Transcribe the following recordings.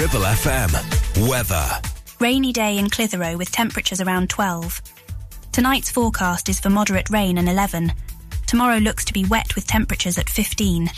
Ribble FM. Weather. Rainy day in Clitheroe with temperatures around 12. Tonight's forecast is for moderate rain and 11. Tomorrow looks to be wet with temperatures at 15.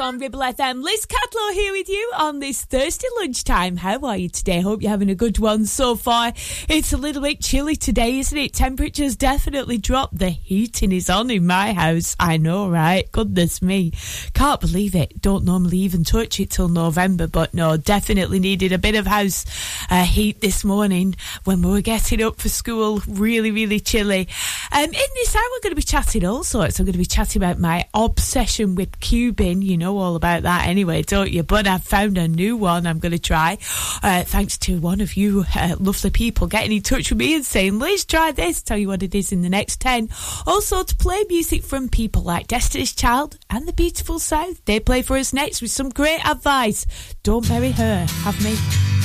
on Ribble FM. Liz Catlow here with you on this Thursday lunchtime. How are you today? Hope you're having a good one so far. It's a little bit chilly today, isn't it? Temperatures definitely dropped. The heating is on in my house. I know, right? Goodness me. Can't believe it. Don't normally even touch it till November, but no, definitely needed a bit of house uh, heat this morning when we were getting up for school. Really, really chilly. Um, in this hour, we're going to be chatting all sorts. I'm going to be chatting about my obsession with cubing, you know know all about that anyway, don't you? But I've found a new one I'm going to try. Uh, thanks to one of you uh, lovely people getting in touch with me and saying, Liz, try this, tell you what it is in the next 10. Also, to play music from people like Destiny's Child and the Beautiful South. They play for us next with some great advice. Don't marry her, have me.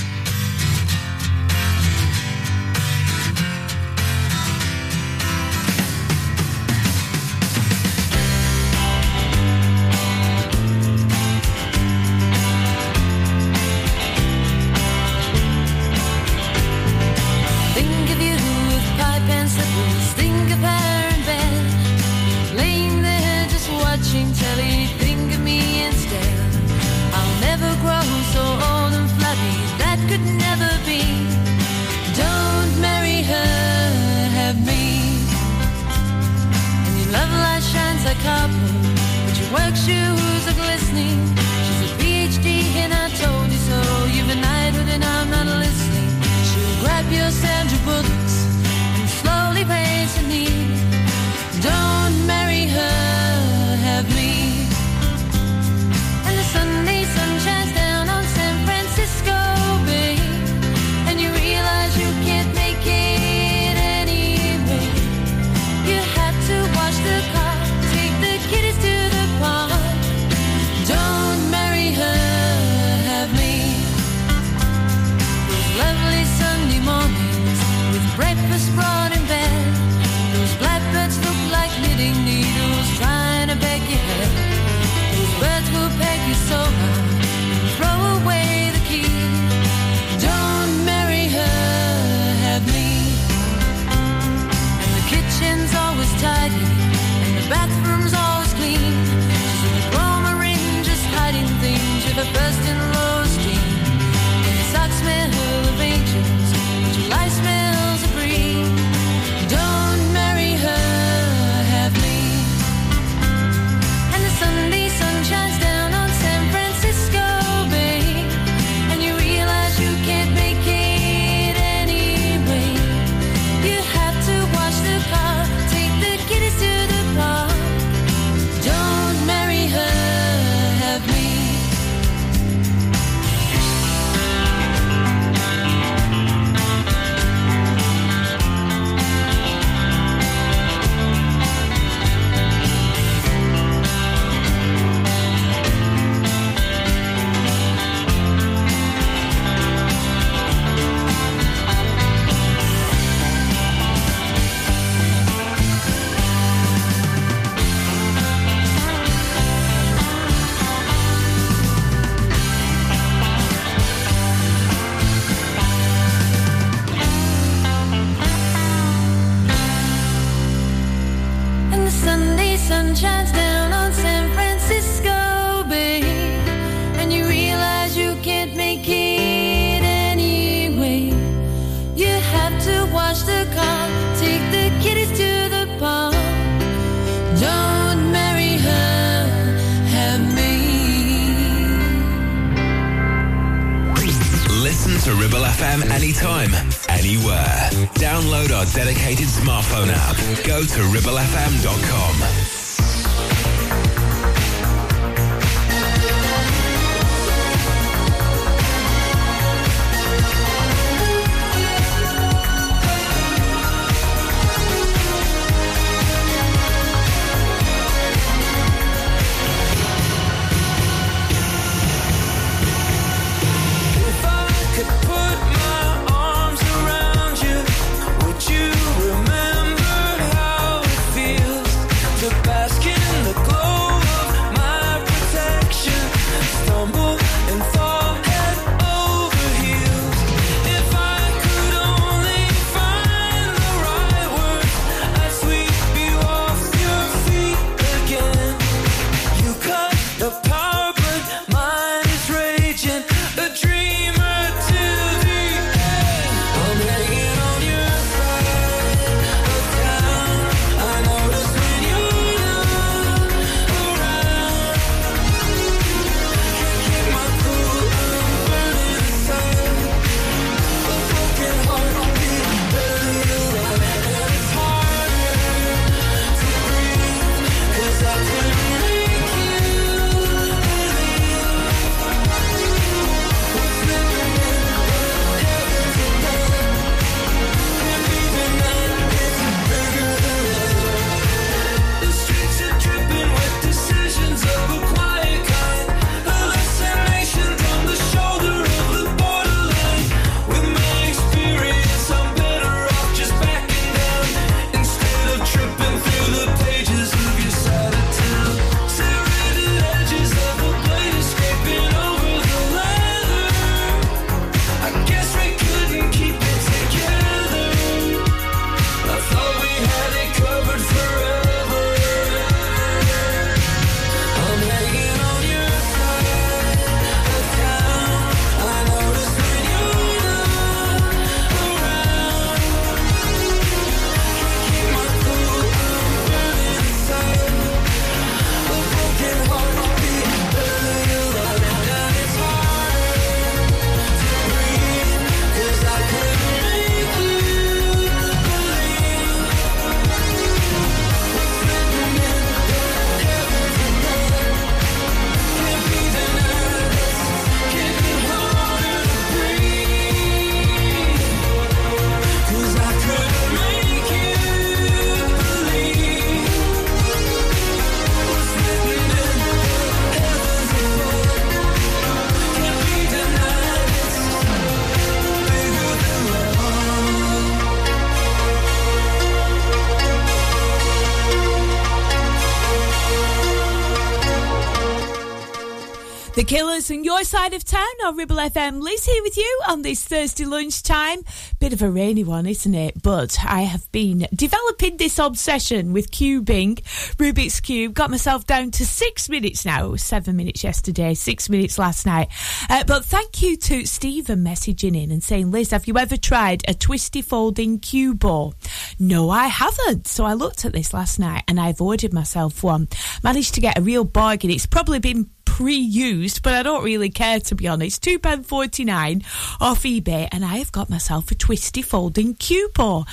Killers and your side of town on Ribble FM. Liz here with you on this Thursday lunchtime. Bit of a rainy one, isn't it? But I have been developing this obsession with cubing, Rubik's Cube. Got myself down to six minutes now. Seven minutes yesterday, six minutes last night. Uh, but thank you to Stephen messaging in and saying, Liz, have you ever tried a twisty folding cue ball? No, I haven't. So I looked at this last night and I've ordered myself one. Managed to get a real bargain. It's probably been pre-used, but I don't really care to be honest. Two pound forty nine off eBay, and I have got myself a twisty folding ball.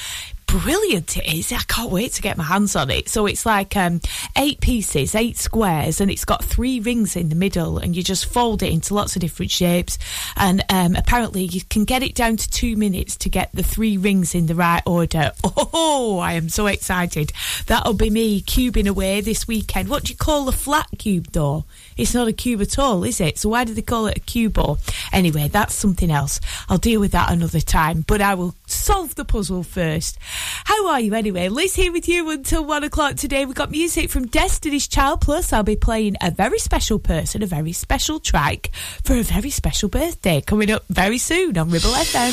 Brilliant it is. I can't wait to get my hands on it. So it's like um, eight pieces, eight squares, and it's got three rings in the middle, and you just fold it into lots of different shapes. And um, apparently, you can get it down to two minutes to get the three rings in the right order. Oh, I am so excited. That'll be me cubing away this weekend. What do you call a flat cube, though? It's not a cube at all, is it? So why do they call it a cube ball? Anyway, that's something else. I'll deal with that another time, but I will solve the puzzle first. How are you anyway? Liz here with you until one o'clock today. We've got music from Destiny's Child, plus I'll be playing a very special person, a very special track for a very special birthday coming up very soon on Ribble FM.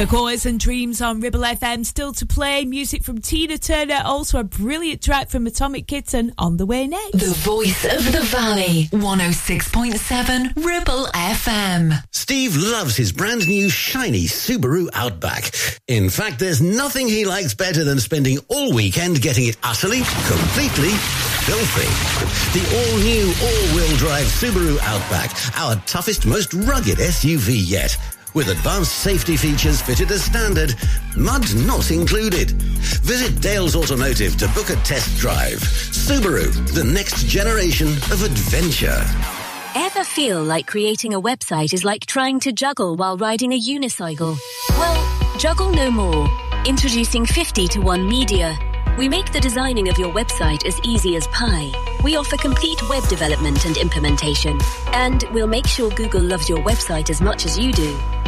The Corrs and Dreams on Ribble FM still to play. Music from Tina Turner. Also a brilliant track from Atomic Kitten on the way next. The voice of the valley. 106.7 Ribble FM. Steve loves his brand new shiny Subaru Outback. In fact, there's nothing he likes better than spending all weekend getting it utterly, completely filthy. The all-new all-wheel drive Subaru Outback, our toughest, most rugged SUV yet. With advanced safety features fitted as standard, mud not included. Visit Dales Automotive to book a test drive. Subaru, the next generation of adventure. Ever feel like creating a website is like trying to juggle while riding a unicycle? Well, juggle no more. Introducing 50 to 1 Media. We make the designing of your website as easy as pie. We offer complete web development and implementation. And we'll make sure Google loves your website as much as you do.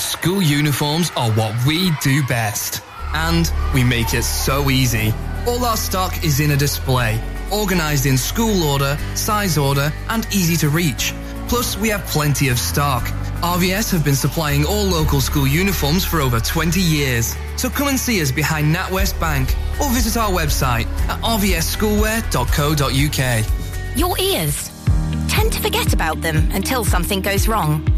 school uniforms are what we do best. And we make it so easy. All our stock is in a display, organised in school order, size order, and easy to reach. Plus, we have plenty of stock. RVS have been supplying all local school uniforms for over 20 years. So come and see us behind NatWest Bank or visit our website at rvsschoolwear.co.uk. Your ears. Tend to forget about them until something goes wrong.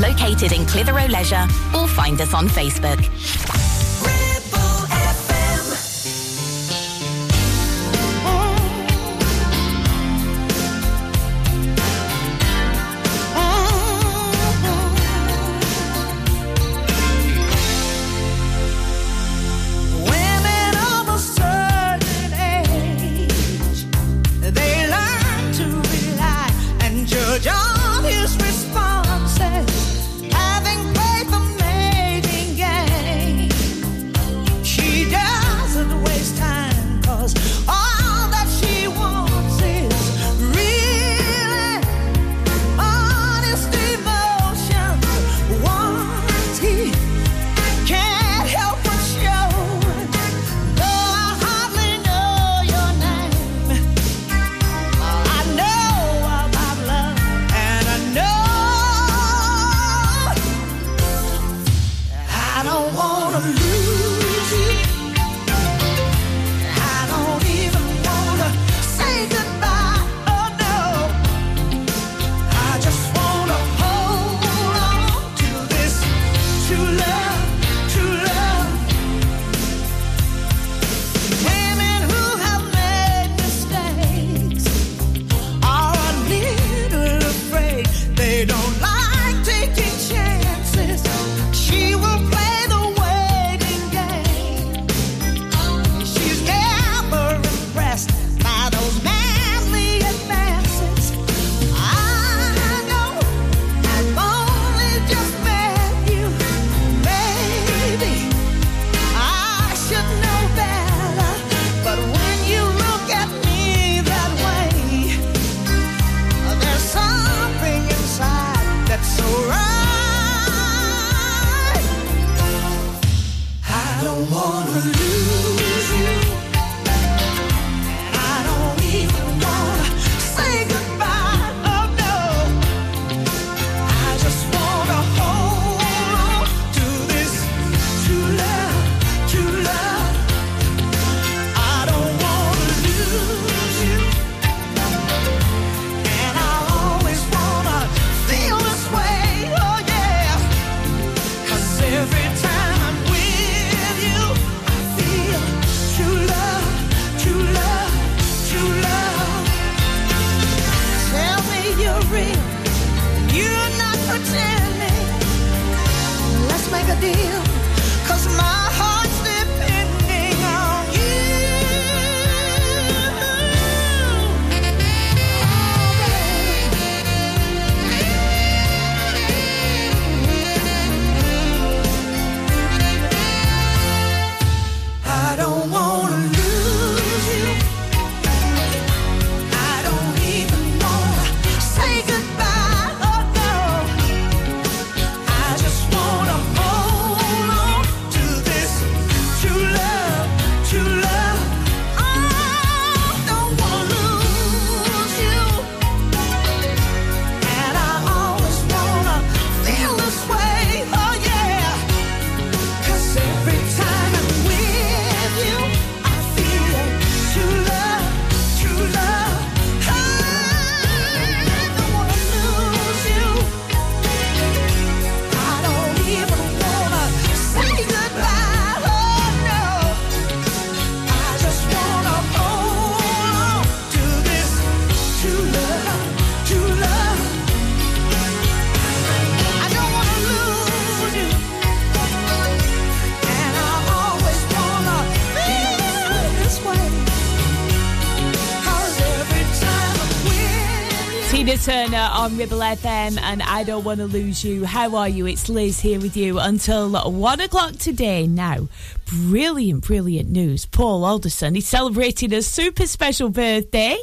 Located in Clitheroe Leisure or find us on Facebook. On Ribble FM, and I don't want to lose you. How are you? It's Liz here with you until one o'clock today. Now, brilliant, brilliant news. Paul Alderson, he's celebrating a super special birthday.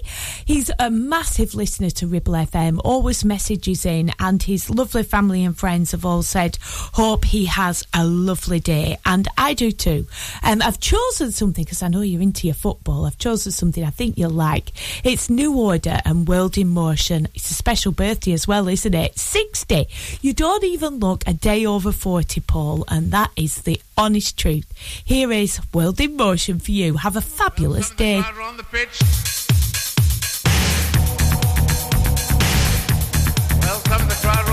He's a massive listener to Ribble FM, always messages in, and his lovely family and friends have all said, Hope he has a lovely day. And I do too. Um, I've chosen something because I know you're into your football. I've chosen something I think you'll like. It's New Order and World in Motion. It's a special birthday as well, isn't it? 60. You don't even look a day over 40, Paul, and that is the honest truth. Here is World in Motion for you. Have a fabulous day. on the pitch. Well, some of the crowd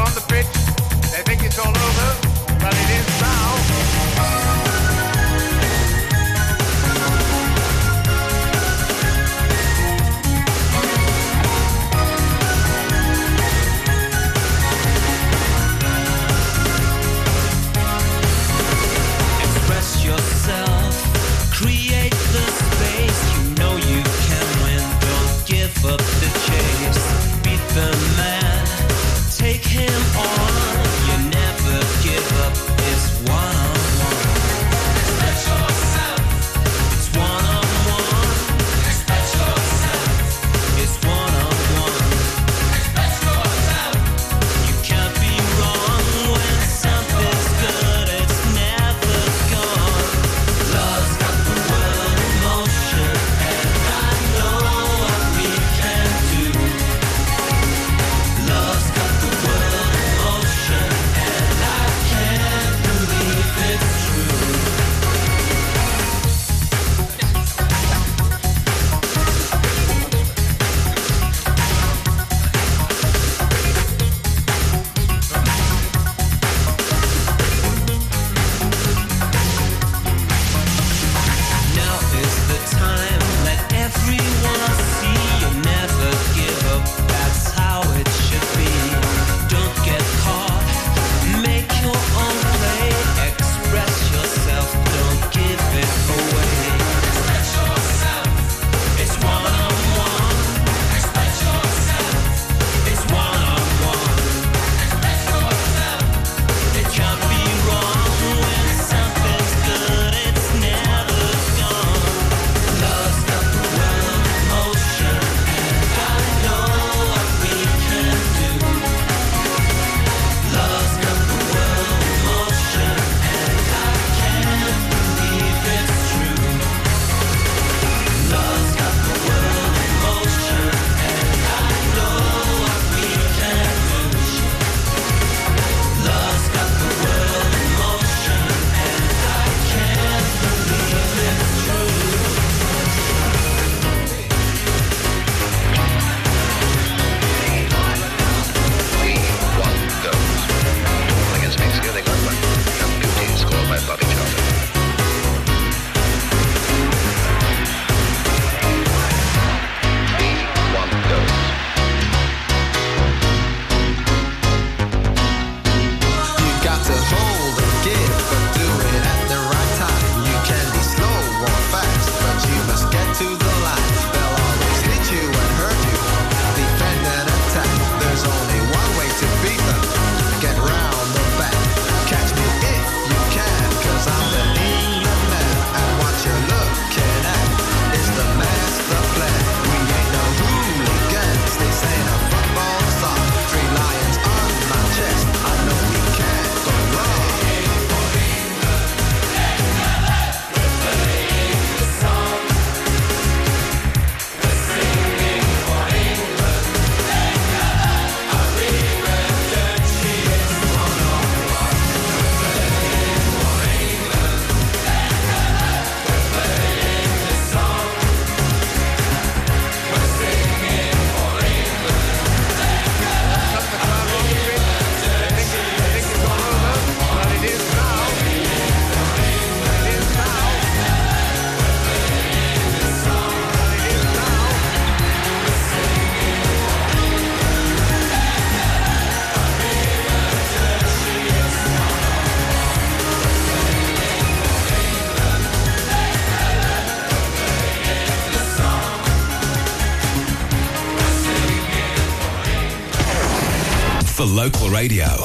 up the chase. Beat the man, take him on. Radio.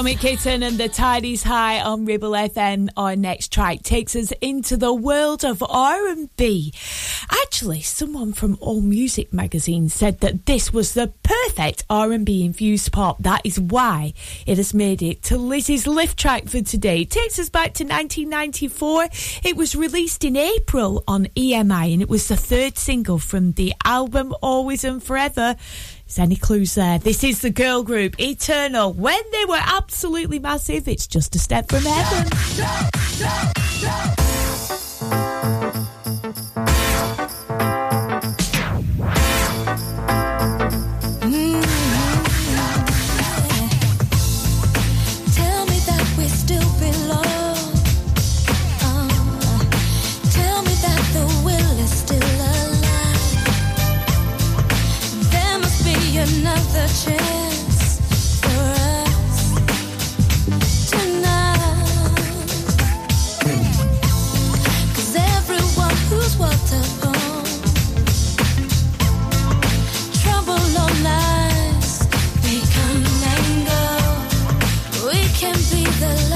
Tommy Kitten and the Tidies High on Ribble FM. Our next track takes us into the world of R&B. Actually, someone from All Music magazine said that this was the perfect R&B infused pop. That is why it has made it to Lizzie's lift track for today. It takes us back to 1994. It was released in April on EMI and it was the third single from the album Always and Forever. Is any clues there? This is the girl group Eternal. When they were absolutely massive, it's just a step from heaven. Show, show, show, can be the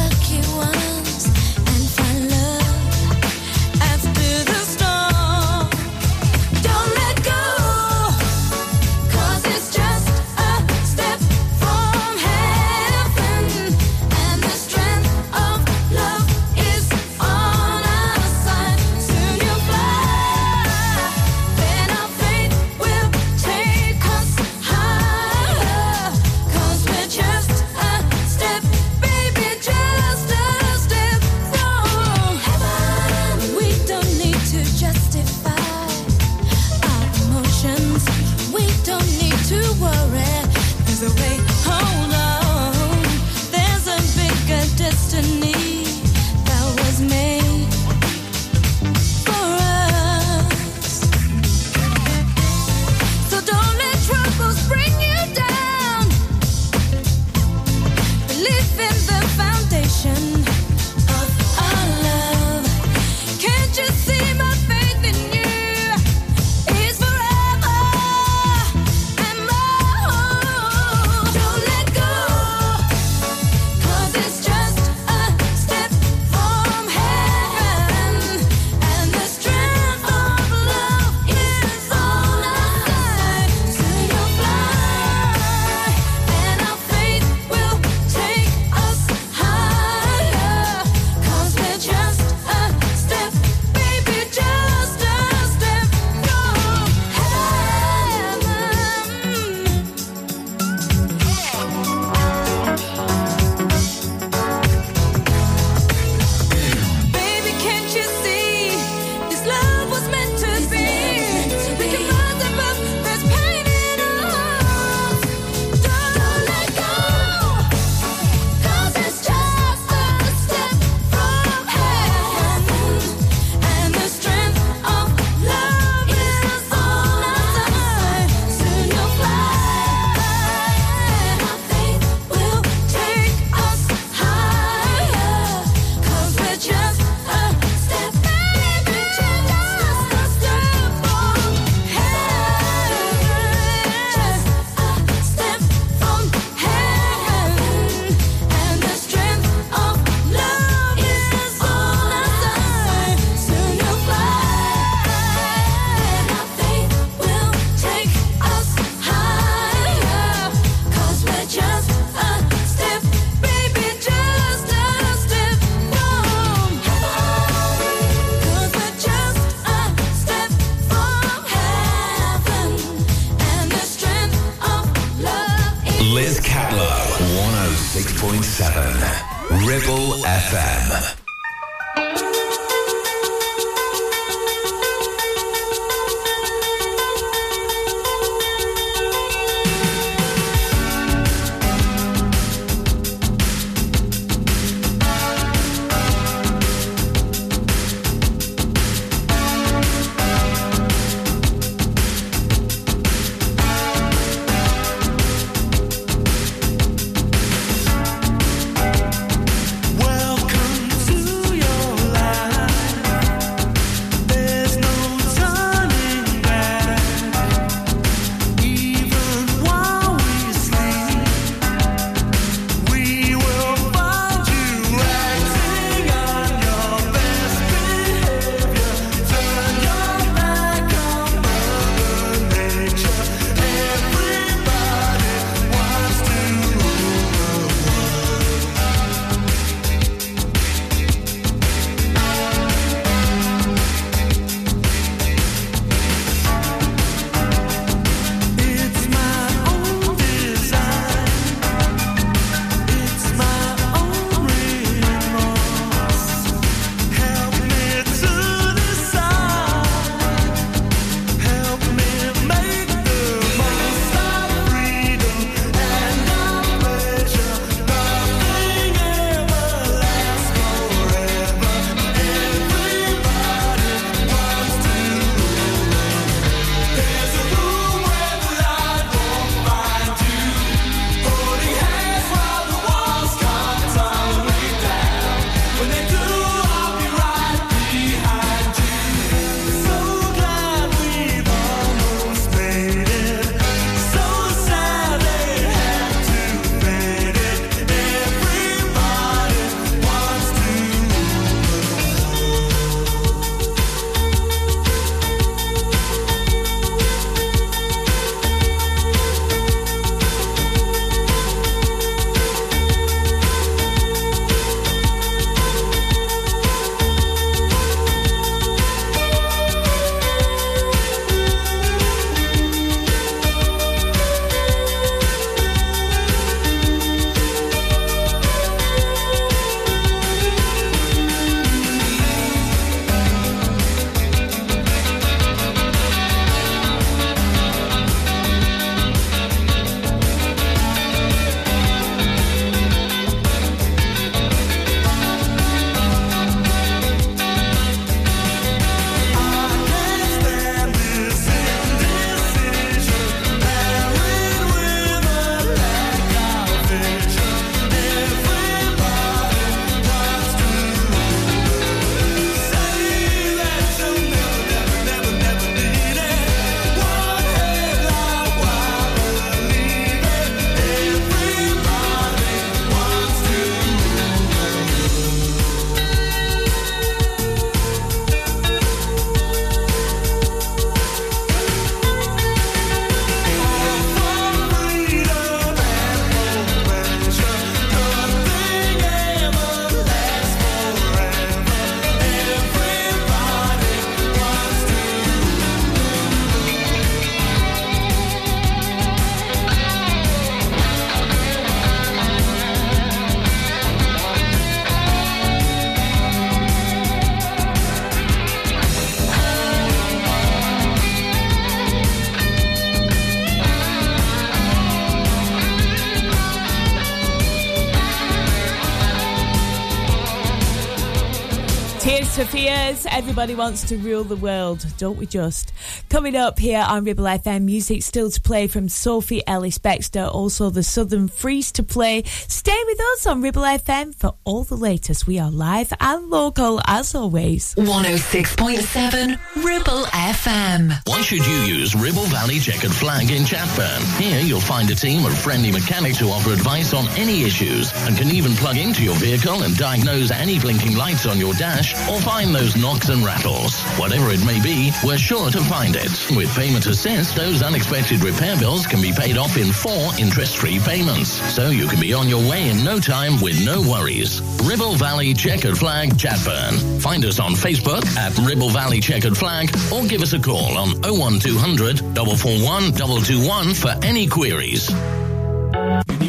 Everybody wants to rule the world, don't we just? Coming up here on Ribble FM, music still to play from Sophie Ellis Bextor, also the Southern Freeez to play. Stay with us on Ribble FM for all the latest. We are live and local as always. 106.7 Ribble FM. Why should you use Ribble Valley Checkered Flag in Chatburn? Here you'll find a team of friendly mechanics who offer advice on any issues and can even plug into your vehicle and diagnose any blinking lights on your dash or find those knocks and rattles. Whatever it may be, we're sure to find it. With Payment Assist, those unexpected repair bills can be paid off in four interest-free payments. So you can be on your way in no time with no worries. Ribble Valley Checkered Flag Chatburn. Find us on Facebook at Ribble Valley Checkered Flag or give us a call on 01200 441 221 for any queries.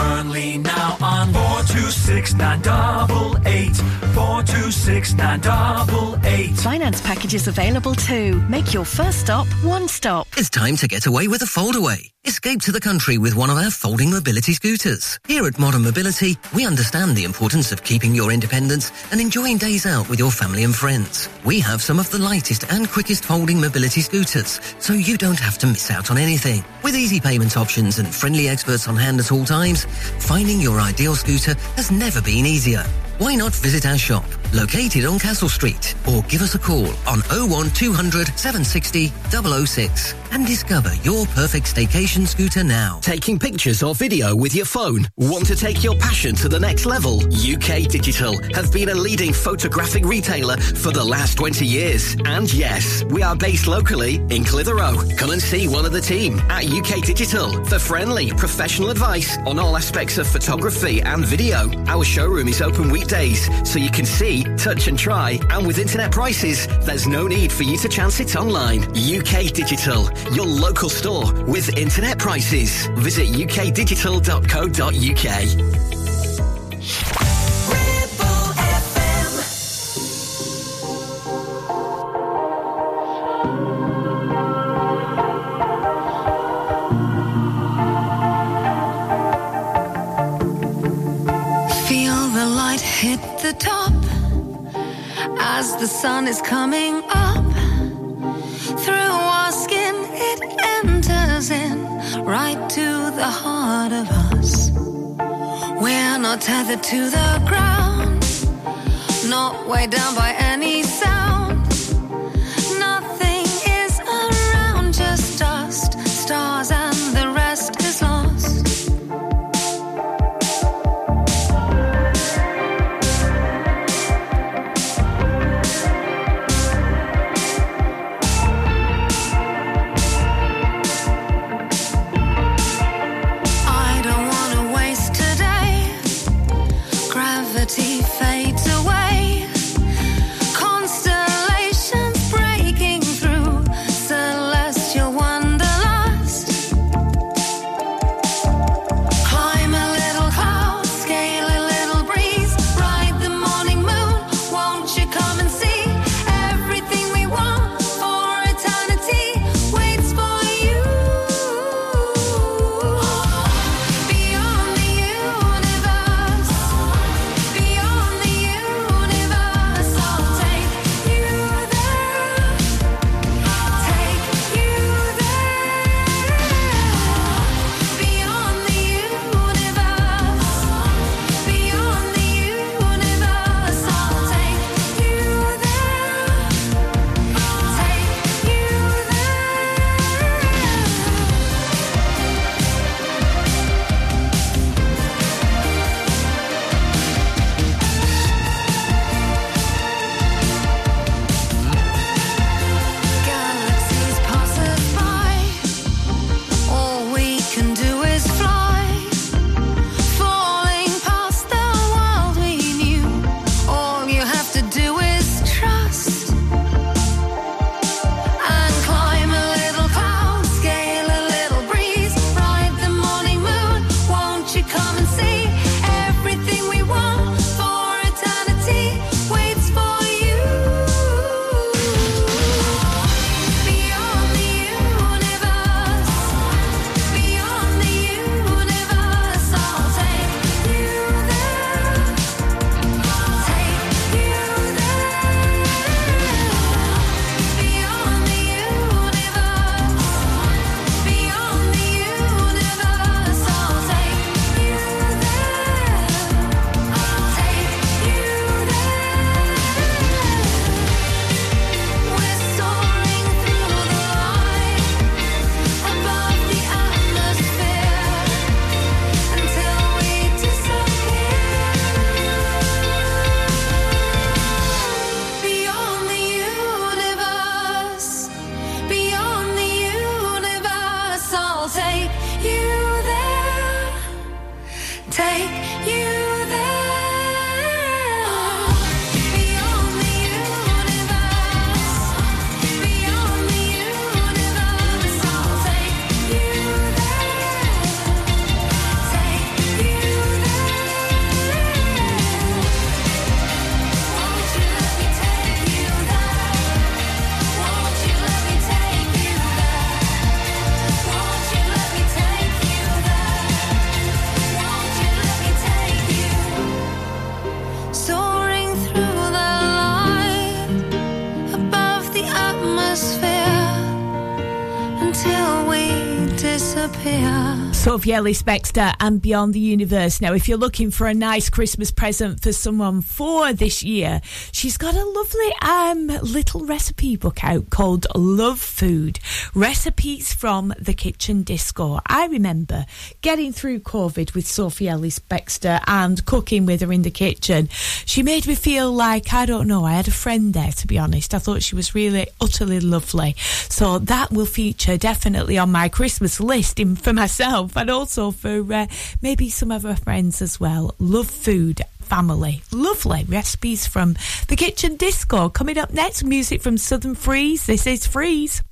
Burnley now on 426 988. 426 988. Finance packages available too. Make your first stop one stop. It's time to get away with a foldaway. Escape to the country with one of our folding mobility scooters. Here at Modern Mobility, we understand the importance of keeping your independence and enjoying days out with your family and friends. We have some of the lightest and quickest folding mobility scooters, so you don't have to miss out on anything. With easy payment options and friendly experts on hand at all times, finding your ideal scooter has never been easier. Why not visit our shop, located on Castle Street, or give us a call on 01200 760 006 and discover your perfect staycation scooter now. Taking pictures or video with your phone? Want to take your passion to the next level? UK Digital have been a leading photographic retailer for the last 20 years. And yes, we are based locally in Clitheroe. Come and see one of the team at UK Digital for friendly, professional advice on all aspects of photography and video. Our showroom is open weekdays, so you can see, touch and try. And with internet prices, there's no need for you to chance it online. UK Digital, your local store with internet prices. Visit ukdigital.co.uk. sun is coming up. Through our skin, it enters in right to the heart of us. We're not tethered to the ground, not weighed down by any sound. Ellis Bextor and Beyond the Universe. Now, if you're looking for a nice Christmas present for someone for this year, she's got a lovely um, little recipe book out called Love Food Recipes from the Kitchen Disco. I remember getting through COVID with Sophie Ellis Bextor and cooking with her in the kitchen. She made me feel like, I don't know, I had a friend there, to be honest. I thought she was really utterly lovely. So that will feature definitely on my Christmas list in, for myself and also for uh, maybe some of her friends as well. Love food. Family. Lovely recipes from the kitchen disco. Coming up next, music from Southern Freeez. This is Freeez.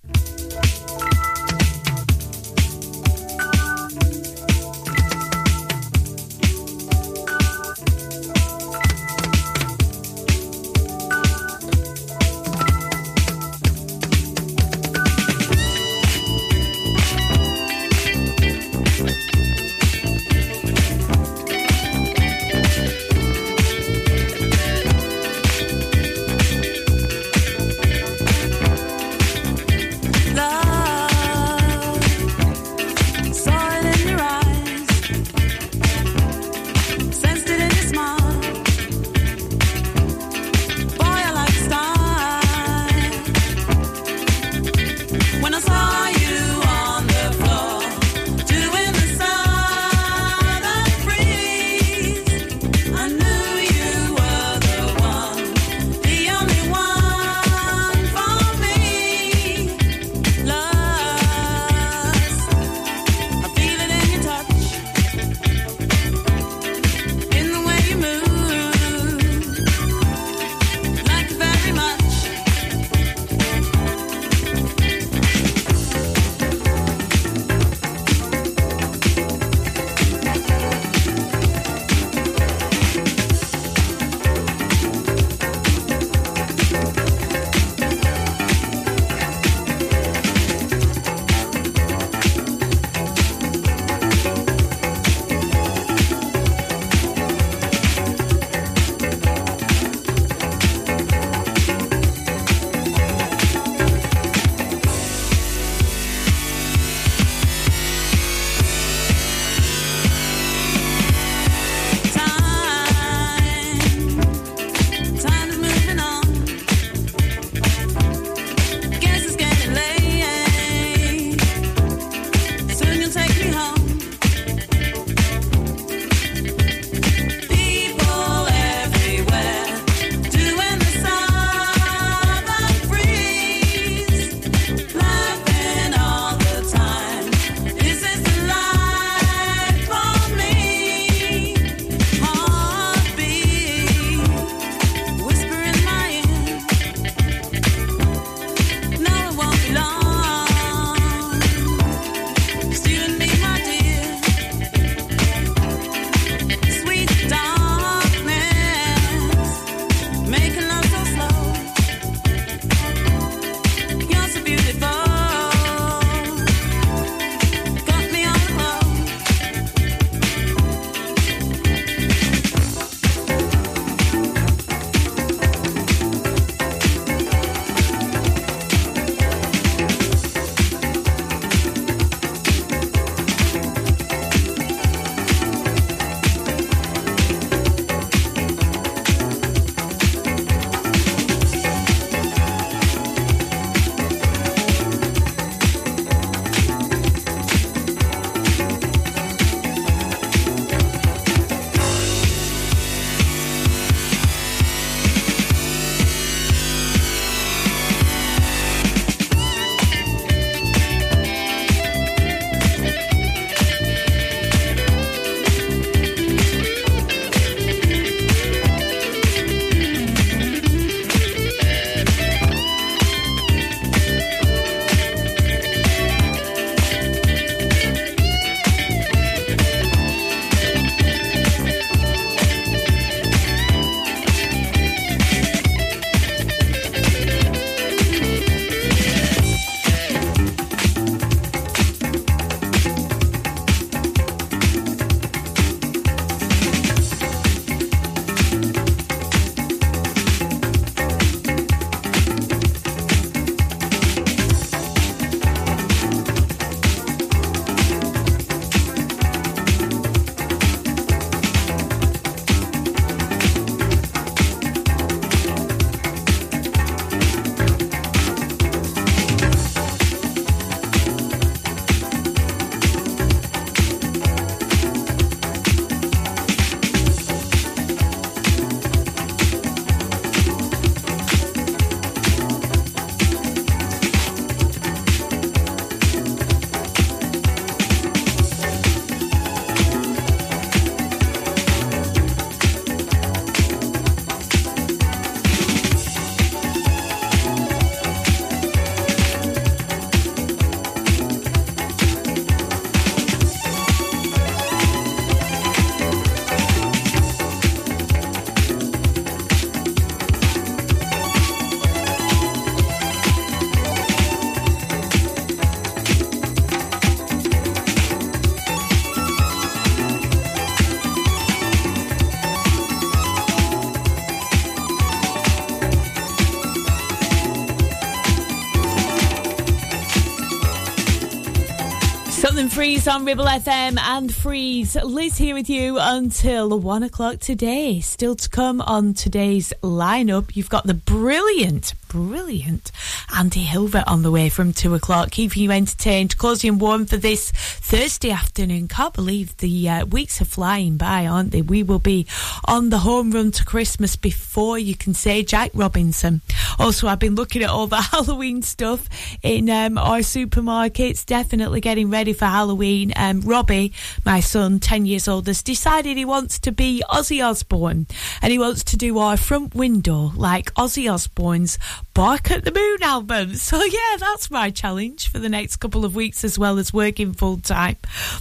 Freeez on Ribble FM and Freeez. Liz here with you until one o'clock today. Still to come on today's lineup, you've got the brilliant, brilliant Andy Hilbert on the way from two o'clock, keeping you entertained, cozy and warm for this Thursday afternoon. Can't believe the uh, weeks are flying by, aren't they? We will be on the home run to Christmas before you can say Jack Robinson. Also, I've been looking at all the Halloween stuff in um, our supermarkets, definitely getting ready for Halloween. Um, Robbie, my son, 10 years old, has decided he wants to be Ozzy Osbourne and he wants to do our front window like Ozzy Osbourne's Bark at the Moon album. So, yeah, that's my challenge for the next couple of weeks as well as working full time,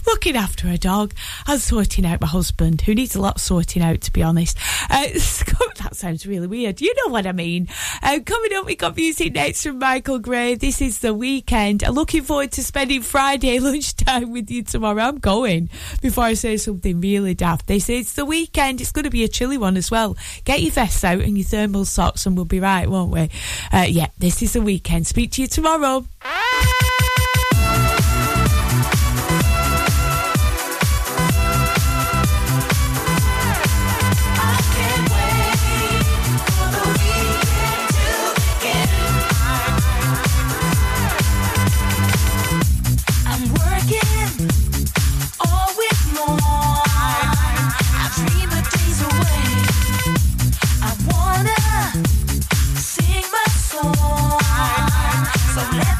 looking after a dog and sorting out my husband, who needs a lot of sorting out, to be honest. Uh, that sounds really weird. You know what I mean. Uh, coming up, we got music next from Michael Gray. This is the weekend. I'm looking forward to spending Friday lunchtime with you tomorrow. I'm going before I say something really daft. They say it's the weekend. It's going to be a chilly one as well. Get your vests out and your thermal socks, and we'll be right, won't we? Uh, yeah, this is the weekend. Speak to you tomorrow. Let